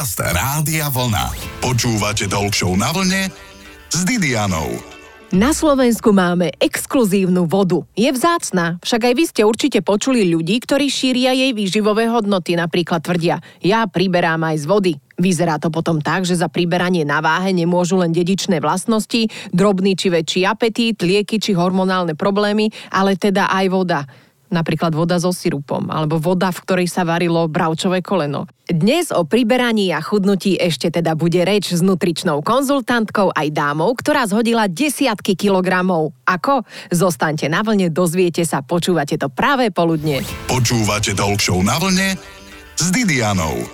Podcast Rádia Vlna. Počúvate Talk na vlne s Didianou. Na Slovensku máme exkluzívnu vodu. Je vzácna, však aj vy ste určite počuli ľudí, ktorí šíria jej výživové hodnoty. Napríklad tvrdia, ja priberám aj z vody. Vyzerá to potom tak, že za priberanie na váhe nemôžu len dedičné vlastnosti, drobný či väčší apetít, lieky či hormonálne problémy, ale teda aj voda napríklad voda so sirupom, alebo voda, v ktorej sa varilo bravčové koleno. Dnes o priberaní a chudnutí ešte teda bude reč s nutričnou konzultantkou aj dámou, ktorá zhodila desiatky kilogramov. Ako? Zostaňte na vlne, dozviete sa, počúvate to práve poludne. Počúvate Talk na vlne s Didianou.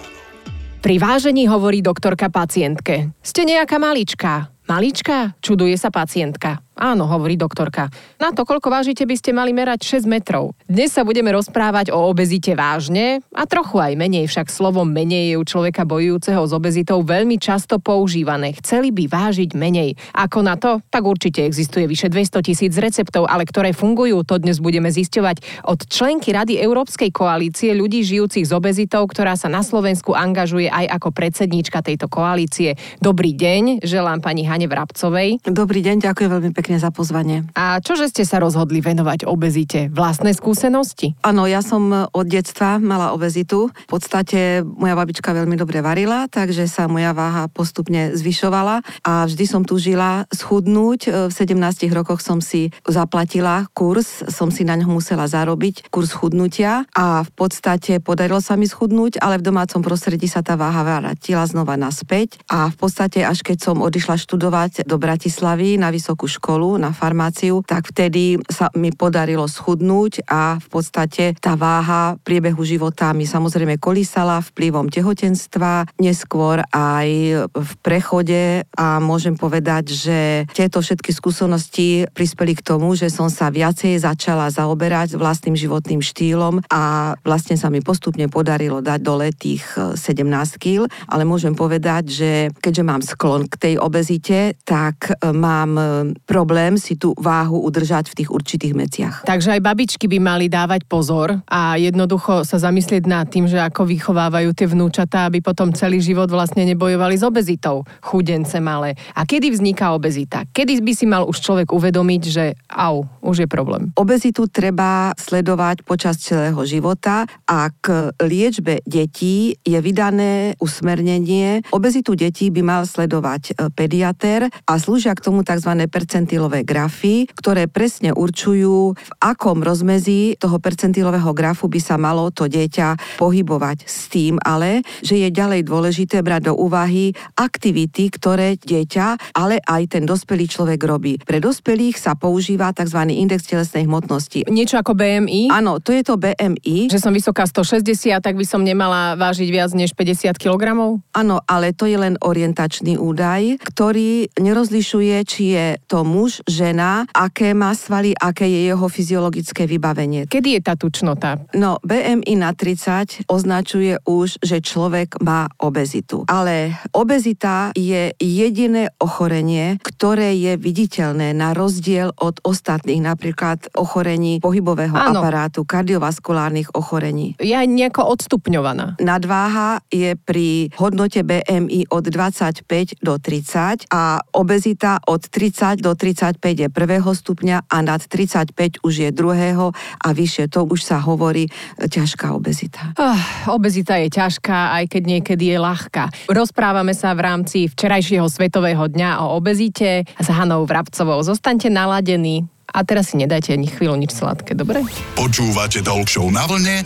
Pri vážení hovorí doktorka pacientke. Ste nejaká maličká. Maličká? Čuduje sa pacientka. Áno, hovorí doktorka. Na to, koľko vážite, by ste mali merať 6 metrov. Dnes sa budeme rozprávať o obezite vážne a trochu aj menej, však slovo menej je u človeka bojujúceho s obezitou veľmi často používané. Chceli by vážiť menej. Ako na to? Tak určite existuje vyše 200 tisíc receptov, ale ktoré fungujú, to dnes budeme zisťovať od členky Rady Európskej koalície ľudí žijúcich s obezitou, ktorá sa na Slovensku angažuje aj ako predsedníčka tejto koalície. Dobrý deň, želám pani Hane Vrabcovej. Dobrý deň, ďakujem veľmi pekne pekne za pozvanie. A čože ste sa rozhodli venovať obezite? Vlastné skúsenosti? Áno, ja som od detstva mala obezitu. V podstate moja babička veľmi dobre varila, takže sa moja váha postupne zvyšovala a vždy som tu žila schudnúť. V 17 rokoch som si zaplatila kurz, som si na ňo musela zarobiť, kurz chudnutia a v podstate podarilo sa mi schudnúť, ale v domácom prostredí sa tá váha vrátila znova naspäť a v podstate až keď som odišla študovať do Bratislavy na vysokú školu, školu na farmáciu, tak vtedy sa mi podarilo schudnúť a v podstate tá váha priebehu života mi samozrejme kolísala vplyvom tehotenstva, neskôr aj v prechode a môžem povedať, že tieto všetky skúsenosti prispeli k tomu, že som sa viacej začala zaoberať vlastným životným štýlom a vlastne sa mi postupne podarilo dať dole tých 17 kg, ale môžem povedať, že keďže mám sklon k tej obezite, tak mám problém problém si tú váhu udržať v tých určitých meciach. Takže aj babičky by mali dávať pozor a jednoducho sa zamyslieť nad tým, že ako vychovávajú tie vnúčatá, aby potom celý život vlastne nebojovali s obezitou. Chudence malé. A kedy vzniká obezita? Kedy by si mal už človek uvedomiť, že au, už je problém? Obezitu treba sledovať počas celého života a k liečbe detí je vydané usmernenie. Obezitu detí by mal sledovať e, pediatér a slúžia k tomu tzv. percenty percentilové grafy, ktoré presne určujú, v akom rozmezí toho percentílového grafu by sa malo to dieťa pohybovať. S tým ale, že je ďalej dôležité brať do úvahy aktivity, ktoré dieťa, ale aj ten dospelý človek robí. Pre dospelých sa používa tzv. index telesnej hmotnosti. Niečo ako BMI? Áno, to je to BMI. Že som vysoká 160, tak by som nemala vážiť viac než 50 kg? Áno, ale to je len orientačný údaj, ktorý nerozlišuje, či je to muž muž, žena, aké má svaly, aké je jeho fyziologické vybavenie. Kedy je tá tučnota? No, BMI na 30 označuje už, že človek má obezitu. Ale obezita je jediné ochorenie, ktoré je viditeľné na rozdiel od ostatných, napríklad ochorení pohybového Áno. aparátu, kardiovaskulárnych ochorení. Je nejako odstupňovaná. Nadváha je pri hodnote BMI od 25 do 30 a obezita od 30 do 30 35 je prvého stupňa a nad 35 už je druhého a vyššie to už sa hovorí e, ťažká obezita. Oh, obezita je ťažká, aj keď niekedy je ľahká. Rozprávame sa v rámci včerajšieho Svetového dňa o obezite s Hanou Vrabcovou. Zostaňte naladení a teraz si nedajte ani chvíľu nič sladké, dobre? Počúvate Talk na vlne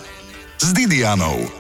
s Didianou.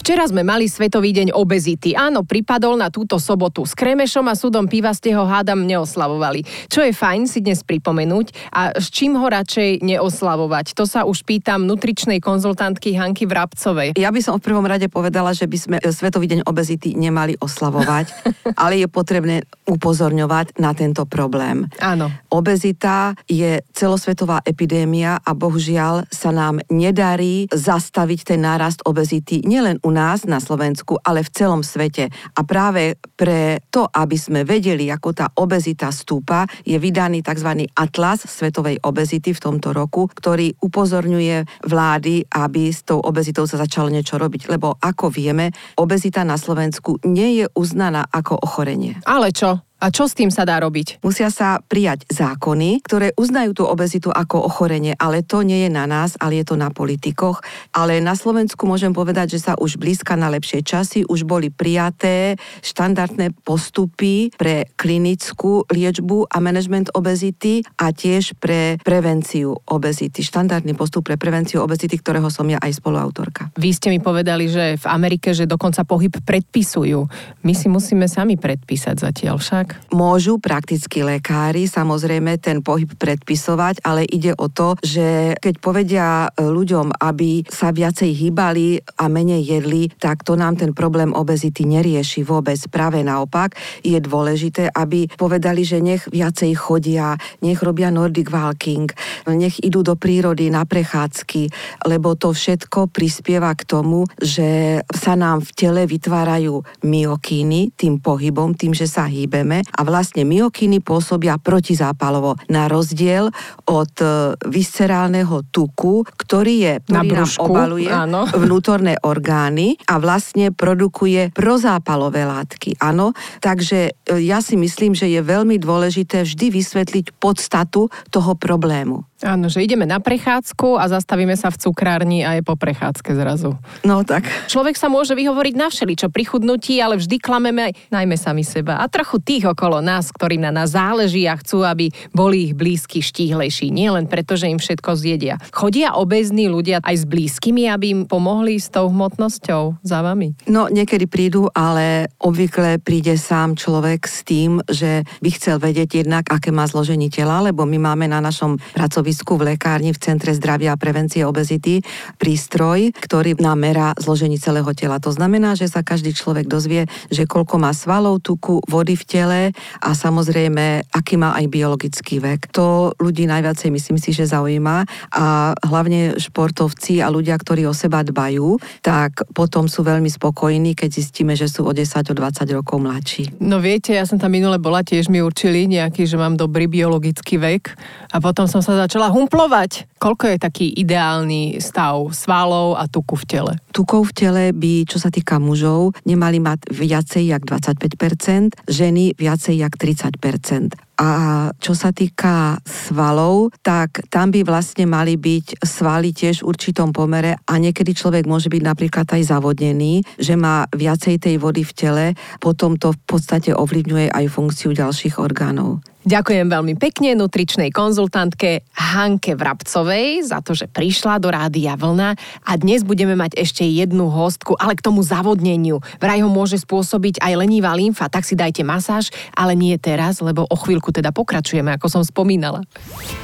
Včera sme mali Svetový deň obezity. Áno, pripadol na túto sobotu. S kremešom a súdom piva ste ho hádam neoslavovali. Čo je fajn si dnes pripomenúť a s čím ho radšej neoslavovať? To sa už pýtam nutričnej konzultantky Hanky Vrabcovej. Ja by som v prvom rade povedala, že by sme Svetový deň obezity nemali oslavovať, ale je potrebné upozorňovať na tento problém. Áno. Obezita je celosvetová epidémia a bohužiaľ sa nám nedarí zastaviť ten nárast obezity nielen u nás na Slovensku, ale v celom svete. A práve pre to, aby sme vedeli, ako tá obezita stúpa, je vydaný tzv. Atlas svetovej obezity v tomto roku, ktorý upozorňuje vlády, aby s tou obezitou sa začalo niečo robiť. Lebo ako vieme, obezita na Slovensku nie je uznaná ako ochorenie. Ale čo? A čo s tým sa dá robiť? Musia sa prijať zákony, ktoré uznajú tú obezitu ako ochorenie, ale to nie je na nás, ale je to na politikoch. Ale na Slovensku môžem povedať, že sa už blízka na lepšie časy, už boli prijaté štandardné postupy pre klinickú liečbu a management obezity a tiež pre prevenciu obezity. Štandardný postup pre prevenciu obezity, ktorého som ja aj spoluautorka. Vy ste mi povedali, že v Amerike, že dokonca pohyb predpisujú. My si musíme sami predpísať zatiaľ však tak? Môžu praktickí lekári samozrejme ten pohyb predpisovať, ale ide o to, že keď povedia e, ľuďom, aby sa viacej hýbali a menej jedli, tak to nám ten problém obezity nerieši vôbec. Práve naopak je dôležité, aby povedali, že nech viacej chodia, nech robia Nordic walking, nech idú do prírody na prechádzky, lebo to všetko prispieva k tomu, že sa nám v tele vytvárajú myokíny tým pohybom, tým, že sa hýbeme a vlastne myokiny pôsobia protizápalovo na rozdiel od e, viscerálneho tuku, ktorý je, ktorý na brúšku, obaluje áno. vnútorné orgány a vlastne produkuje prozápalové látky. Áno, takže e, ja si myslím, že je veľmi dôležité vždy vysvetliť podstatu toho problému. Áno, že ideme na prechádzku a zastavíme sa v cukrárni a je po prechádzke zrazu. No tak. Človek sa môže vyhovoriť na všeličo pri chudnutí, ale vždy klameme aj najmä sami seba a trochu tých okolo nás, ktorým na nás záleží a chcú, aby boli ich blízky štíhlejší. Nie len preto, že im všetko zjedia. Chodia obezní ľudia aj s blízkymi, aby im pomohli s tou hmotnosťou za vami? No, niekedy prídu, ale obvykle príde sám človek s tým, že by chcel vedieť jednak, aké má zloženie tela, lebo my máme na našom pracovisku pracovisku v lekárni v Centre zdravia a prevencie obezity prístroj, ktorý nám merá zložení celého tela. To znamená, že sa každý človek dozvie, že koľko má svalov, tuku, vody v tele a samozrejme, aký má aj biologický vek. To ľudí najviacej myslím si, že zaujíma a hlavne športovci a ľudia, ktorí o seba dbajú, tak potom sú veľmi spokojní, keď zistíme, že sú o 10, o 20 rokov mladší. No viete, ja som tam minule bola, tiež mi určili nejaký, že mám dobrý biologický vek a potom som sa začala začala humplovať. Koľko je taký ideálny stav svalov a tuku v tele? Tukov v tele by, čo sa týka mužov, nemali mať viacej jak 25%, ženy viacej jak 30%. A čo sa týka svalov, tak tam by vlastne mali byť svaly tiež v určitom pomere a niekedy človek môže byť napríklad aj zavodnený, že má viacej tej vody v tele, potom to v podstate ovplyvňuje aj funkciu ďalších orgánov. Ďakujem veľmi pekne nutričnej konzultantke Hanke Vrabcovej za to, že prišla do Rádia Vlna a dnes budeme mať ešte jednu hostku, ale k tomu zavodneniu. Vraj ho môže spôsobiť aj lenivá lymfa, tak si dajte masáž, ale nie teraz, lebo o chvíľku teda pokračujeme, ako som spomínala.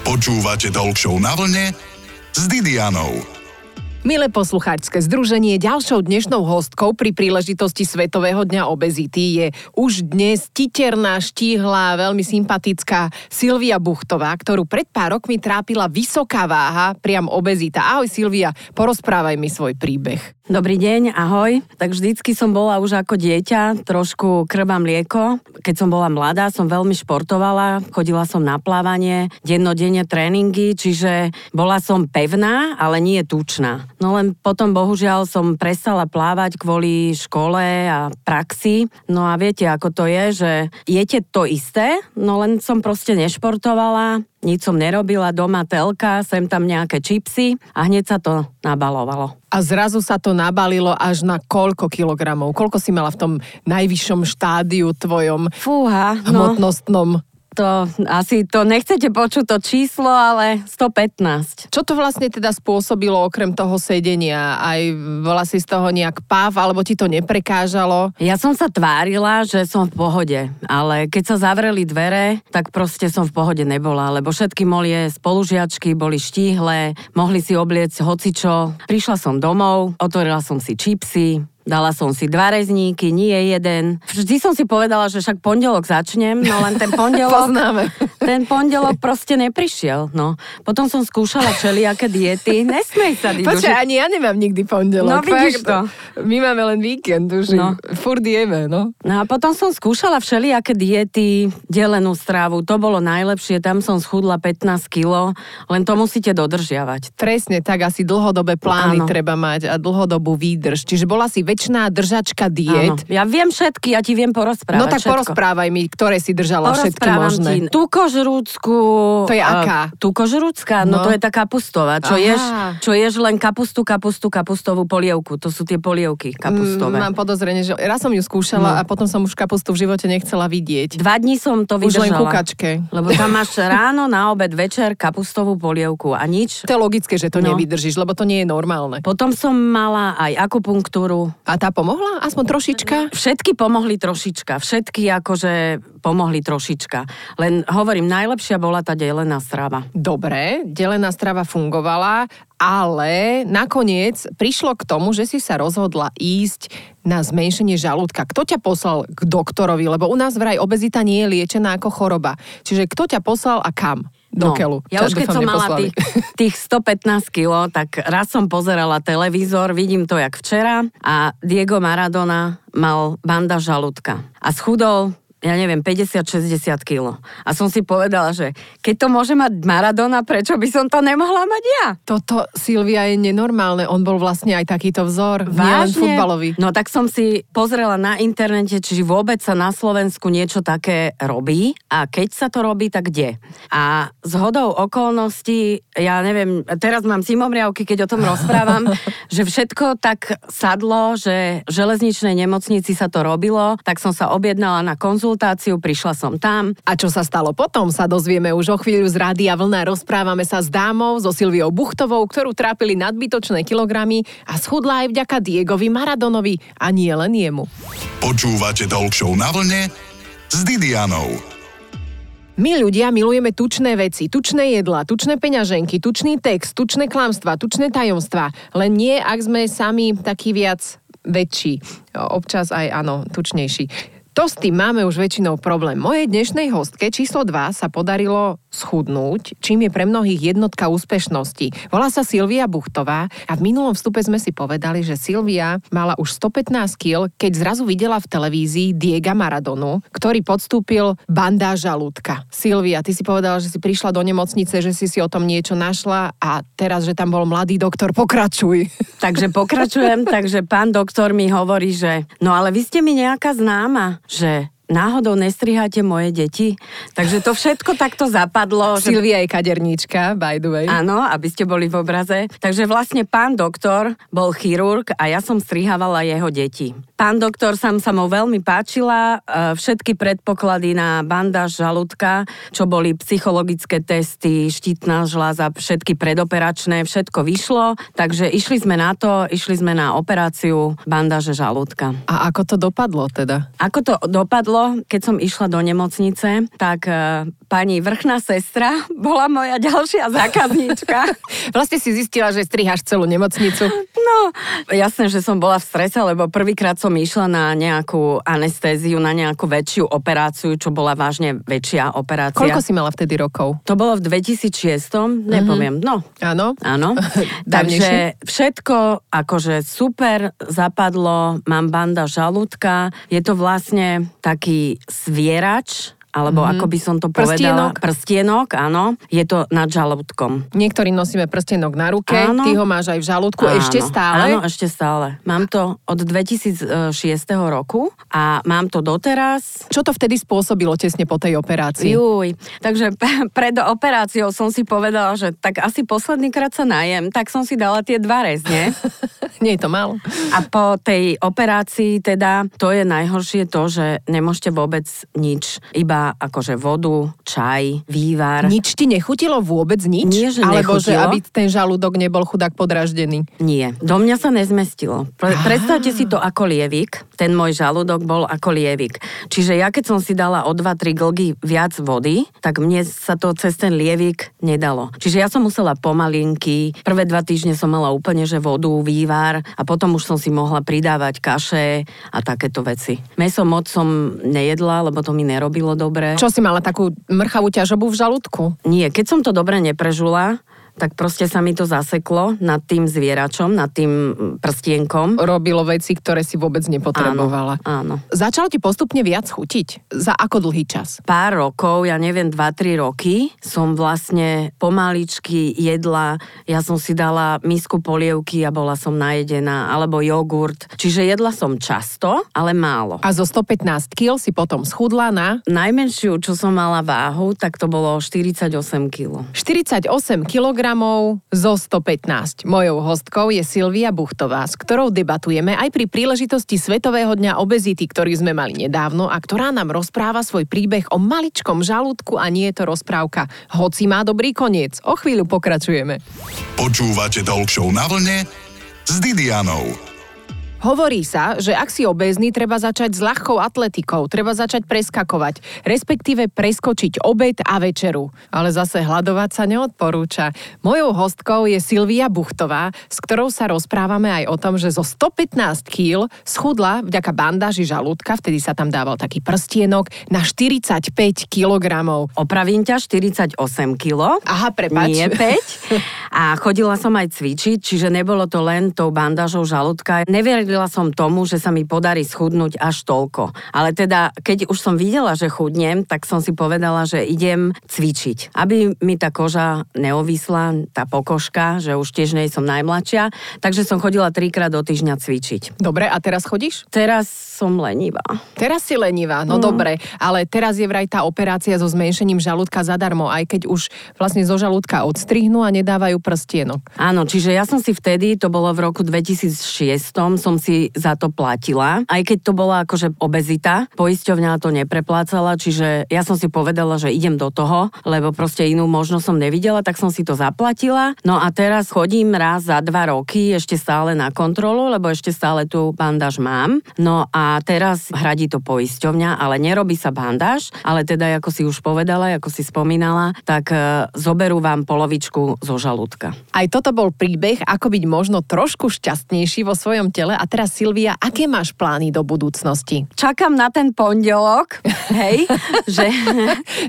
Počúvate Talk na vlne s Didianou. Milé poslucháčske združenie, ďalšou dnešnou hostkou pri príležitosti Svetového dňa obezity je už dnes titerná, štíhla, veľmi sympatická Silvia Buchtová, ktorú pred pár rokmi trápila vysoká váha, priam obezita. Ahoj Silvia, porozprávaj mi svoj príbeh. Dobrý deň, ahoj. Tak vždycky som bola už ako dieťa, trošku krvá mlieko. Keď som bola mladá, som veľmi športovala, chodila som na plávanie, dennodenne tréningy, čiže bola som pevná, ale nie tučná. No len potom bohužiaľ som prestala plávať kvôli škole a praxi. No a viete, ako to je, že jete to isté, no len som proste nešportovala, nič som nerobila, doma telka, sem tam nejaké čipsy a hneď sa to nabalovalo. A zrazu sa to nabalilo až na koľko kilogramov? Koľko si mala v tom najvyššom štádiu tvojom Fúha, no. To asi to nechcete počuť to číslo, ale 115. Čo to vlastne teda spôsobilo okrem toho sedenia? Aj bola si z toho nejak páv, alebo ti to neprekážalo? Ja som sa tvárila, že som v pohode, ale keď sa zavreli dvere, tak proste som v pohode nebola, lebo všetky moje spolužiačky boli štíhle, mohli si obliecť hocičo. Prišla som domov, otvorila som si čipsy, Dala som si dva rezníky, nie jeden. Vždy som si povedala, že však pondelok začnem, no len ten pondelok... Poznáme. Ten pondelok proste neprišiel. No. Potom som skúšala všelijaké diety. Nesmej sa, Didu. Počkaj, ani ja nemám nikdy pondelok. No, vidíš fakt. to. My máme len víkend už. No. Furt jeme, no. No a potom som skúšala všelijaké diety, delenú strávu, to bolo najlepšie, tam som schudla 15 kg, len to musíte dodržiavať. Presne tak, asi dlhodobé plány Áno. treba mať a dlhodobú výdrž. Čiže bola si väčšiná držačka diet. Áno. Ja viem všetky, ja ti viem porozprávať No tak všetko. porozprávaj mi, ktoré si držala všetky možné. Ti tukožrúcku. To je aká? Uh, tukožrúcka, no. No. to je tá kapustová. Čo Aha. ješ, čo ješ len kapustu, kapustu, kapustovú polievku. To sú tie polievky kapustové. Mm, mám podozrenie, že raz som ju skúšala No. a potom som už kapustu v živote nechcela vidieť. Dva dní som to Už len vydržala. kukačke. Lebo tam máš ráno, na obed, večer kapustovú polievku a nič. To je logické, že to No. nevydržíš, lebo to nie je normálne. Potom som mala aj akupunktúru. A tá pomohla? Aspoň trošička? Všetky pomohli trošička. Všetky akože pomohli trošička. Len hovorím, najlepšia bola tá delená strava. Dobre, delená strava fungovala, ale nakoniec prišlo k tomu, že si sa rozhodla ísť na zmenšenie žalúdka. Kto ťa poslal k doktorovi? Lebo u nás vraj obezita nie je liečená ako choroba. Čiže kto ťa poslal a kam? Do keľu. No, Ja Ťa už keď som mala tých, tých 115 kg, tak raz som pozerala televízor, vidím to jak včera a Diego Maradona mal banda žalúdka a schudol ja neviem, 50-60 kg. A som si povedala, že keď to môže mať Maradona, prečo by som to nemohla mať ja? Toto, Silvia, je nenormálne. On bol vlastne aj takýto vzor. Nielen futbalový. No tak som si pozrela na internete, či vôbec sa na Slovensku niečo také robí a keď sa to robí, tak kde. A z hodou okolností, ja neviem, teraz mám zimomriavky, keď o tom rozprávam, že všetko tak sadlo, že v železničnej nemocnici sa to robilo, tak som sa objednala na konzultáciu, prišla som tam. A čo sa stalo potom, sa dozvieme už o chvíľu z Rádia Vlna. Rozprávame sa s dámou, so Silviou Buchtovou, ktorú trápili nadbytočné kilogramy a schudla aj vďaka Diegovi Maradonovi a nie len jemu. Počúvate Talk na vlne s Didianou. My ľudia milujeme tučné veci, tučné jedla, tučné peňaženky, tučný text, tučné klamstvá, tučné tajomstvá. Len nie, ak sme sami takí viac väčší. Občas aj áno, tučnejší. To s tým máme už väčšinou problém. Mojej dnešnej hostke číslo 2 sa podarilo schudnúť, čím je pre mnohých jednotka úspešnosti. Volá sa Silvia Buchtová a v minulom vstupe sme si povedali, že Silvia mala už 115 kg, keď zrazu videla v televízii Diega Maradonu, ktorý podstúpil bandáž žalúdka. Silvia, ty si povedala, že si prišla do nemocnice, že si si o tom niečo našla a teraz, že tam bol mladý doktor, pokračuj. Takže pokračujem, takže pán doktor mi hovorí, že no ale vy ste mi nejaká známa, že náhodou nestriháte moje deti. Takže to všetko takto zapadlo. Že... Silvia je kaderníčka, by the way. Áno, aby ste boli v obraze. Takže vlastne pán doktor bol chirurg a ja som strihávala jeho deti. Pán doktor sam sa mu veľmi páčila, e, všetky predpoklady na bandáž žalúdka, čo boli psychologické testy, štítna žláza, všetky predoperačné, všetko vyšlo, takže išli sme na to, išli sme na operáciu bandáže žalúdka. A ako to dopadlo teda? Ako to dopadlo, keď som išla do nemocnice, tak e, pani vrchná sestra bola moja ďalšia zákazníčka. Vlastne si zistila, že striháš celú nemocnicu. No, jasné, že som bola v strese, lebo prvýkrát som išla na nejakú anestéziu, na nejakú väčšiu operáciu, čo bola vážne väčšia operácia. Koľko si mala vtedy rokov? To bolo v 2006, nepoviem, no. Áno? Áno. Takže všetko akože super zapadlo, mám banda žalúdka, je to vlastne taký svierač, alebo mm-hmm. ako by som to povedala. Prstienok? Prstienok, áno. Je to nad žalúdkom. Niektorí nosíme prstenok na ruke, Áno. ty ho máš aj v žalúdku, Áno, ešte stále. Áno, ešte stále. Mám to od 2006 roku a mám to doteraz. Čo to vtedy spôsobilo tesne po tej operácii? Juj, takže pred operáciou som si povedala, že tak asi posledný krát sa najem, tak som si dala tie dva rezne. Nie je to málo. A po tej operácii teda, to je najhoršie to, že nemôžete vôbec nič, iba akože vodu, čaj, vývar. Nič ti nechutilo vôbec nič? Nie, že Alebo že nechutilo. aby ten žalúdok nebol chudák podraždený? Nie, do mňa sa nezmestilo. Pre, predstavte si to ako lievik. Ten môj žalúdok bol ako lievik. Čiže ja keď som si dala o 2-3 glgy viac vody, tak mne sa to cez ten lievik nedalo. Čiže ja som musela pomalinky. Prvé dva týždne som mala úplne, že vodu, vývar a potom už som si mohla pridávať kaše a takéto veci. Meso moc som nejedla, lebo to mi nerobilo dobre. Čo si mala takú mrchavú ťažobu v žalúdku? Nie, keď som to dobre neprežula, tak proste sa mi to zaseklo nad tým zvieračom, nad tým prstienkom. Robilo veci, ktoré si vôbec nepotrebovala. Áno, áno. Začalo ti postupne viac chutiť? Za ako dlhý čas? Pár rokov, ja neviem, 2-3 roky, som vlastne pomaličky jedla, ja som si dala misku polievky a bola som najedená, alebo jogurt. Čiže jedla som často, ale málo. A zo 115 kg si potom schudla na Najmenšiu, čo som mala váhu, tak to bolo 48 kg. 48 kg zo 115. Mojou hostkou je Silvia Buchtová, s ktorou debatujeme aj pri príležitosti Svetového dňa obezity, ktorý sme mali nedávno a ktorá nám rozpráva svoj príbeh o maličkom žalúdku a nie je to rozprávka. Hoci má dobrý koniec. O chvíľu pokračujeme. Počúvate Talk na vlne s Didianou. Hovorí sa, že ak si obézny, treba začať s ľahkou atletikou, treba začať preskakovať, respektíve preskočiť obed a večeru. Ale zase hľadovať sa neodporúča. Mojou hostkou je Silvia Buchtová, s ktorou sa rozprávame aj o tom, že zo 115 kg schudla vďaka bandáži žalúdka, vtedy sa tam dával taký prstienok, na 45 kg. Opravím ťa, 48 kg. Aha, prepač. Nie 5. A chodila som aj cvičiť, čiže nebolo to len tou bandážou žalúdka. Neverila som tomu, že sa mi podarí schudnúť až toľko. Ale teda, keď už som videla, že chudnem, tak som si povedala, že idem cvičiť. Aby mi tá koža neovisla, tá pokožka, že už tiež nie som najmladšia. Takže som chodila trikrát do týždňa cvičiť. Dobre, a teraz chodíš? Teraz som lenivá. Teraz si lenivá, no mm. dobre, ale teraz je vraj tá operácia so zmenšením žalúdka zadarmo, aj keď už vlastne zo žalúdka odstrihnú a nedávajú prstienok. Áno, čiže ja som si vtedy, to bolo v roku 2006, som si za to platila, aj keď to bola akože obezita, poisťovňa to nepreplácala, čiže ja som si povedala, že idem do toho, lebo proste inú možnosť som nevidela, tak som si to zaplatila. No a teraz chodím raz za dva roky ešte stále na kontrolu, lebo ešte stále tu bandáž mám. No a teraz hradí to poisťovňa, ale nerobí sa bandáž, ale teda ako si už povedala, ako si spomínala, tak e, zoberú vám polovičku zo žalúdka. Aj toto bol príbeh, ako byť možno trošku šťastnejší vo svojom tele. A teraz Silvia, aké máš plány do budúcnosti? Čakám na ten pondelok, hej, že,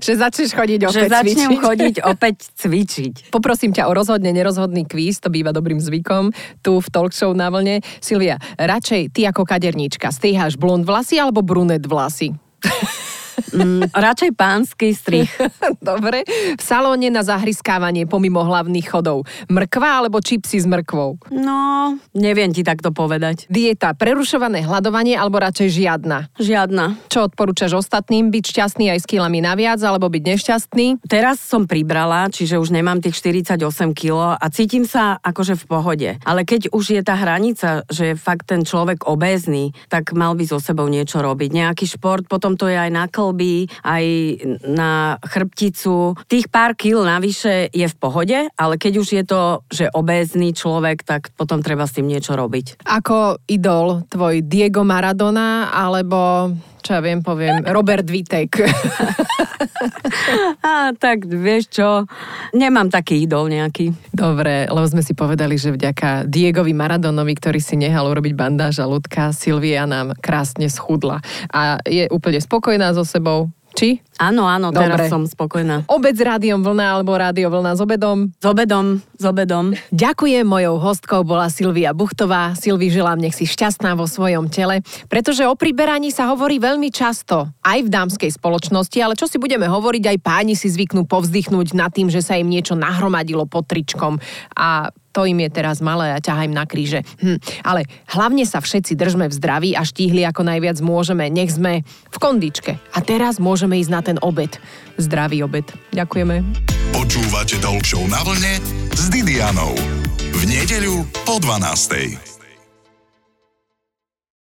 Že začneš chodiť že opäť začnem cvičiť? chodiť opäť cvičiť. Poprosím ťa o rozhodne nerozhodný kvíz, to býva dobrým zvykom tu v talk show na vlne. Silvia, radšej ty ako kaderníčka, striháš blond vlasy alebo brunet vlasy? Mm, radšej pánsky strih. Dobre. V salóne na zahryskávanie pomimo hlavných chodov. Mrkva alebo čipsy s mrkvou? No, neviem ti takto povedať. Dieta, prerušované hľadovanie alebo radšej žiadna? Žiadna. Čo odporúčaš ostatným? Byť šťastný aj s kilami naviac alebo byť nešťastný? Teraz som pribrala, čiže už nemám tých 48 kg a cítim sa akože v pohode. Ale keď už je tá hranica, že je fakt ten človek obézny, tak mal by so sebou niečo robiť. Nejaký šport, potom to je aj na klby, aj na chrbticu. Tých pár kil navyše je v pohode, ale keď už je to, že obézny človek, tak potom treba s tým niečo robiť. Ako idol tvoj Diego Maradona alebo čo ja viem, poviem, Robert Vitek. A tak vieš čo, nemám taký idol nejaký. Dobre, lebo sme si povedali, že vďaka Diegovi Maradonovi, ktorý si nehal urobiť bandáž žalúdka, Silvia nám krásne schudla. A je úplne spokojná so sebou. Či? Áno, áno, Dobre. teraz som spokojná. Obed s rádiom vlna alebo rádio vlna s obedom. S obedom, s obedom. Ďakujem, mojou hostkou bola Silvia Buchtová. Silvi, želám, nech si šťastná vo svojom tele, pretože o priberaní sa hovorí veľmi často, aj v dámskej spoločnosti, ale čo si budeme hovoriť, aj páni si zvyknú povzdychnúť nad tým, že sa im niečo nahromadilo pod tričkom a to im je teraz malé a ťahá im na kríže. Hm. Ale hlavne sa všetci držme v zdraví a štíhli ako najviac môžeme. Nech sme v kondičke. A teraz môžeme ísť na ten obed. Zdravý obed. Ďakujeme. Počúvate Talk na vlne s Didianou. V nedeľu po 12.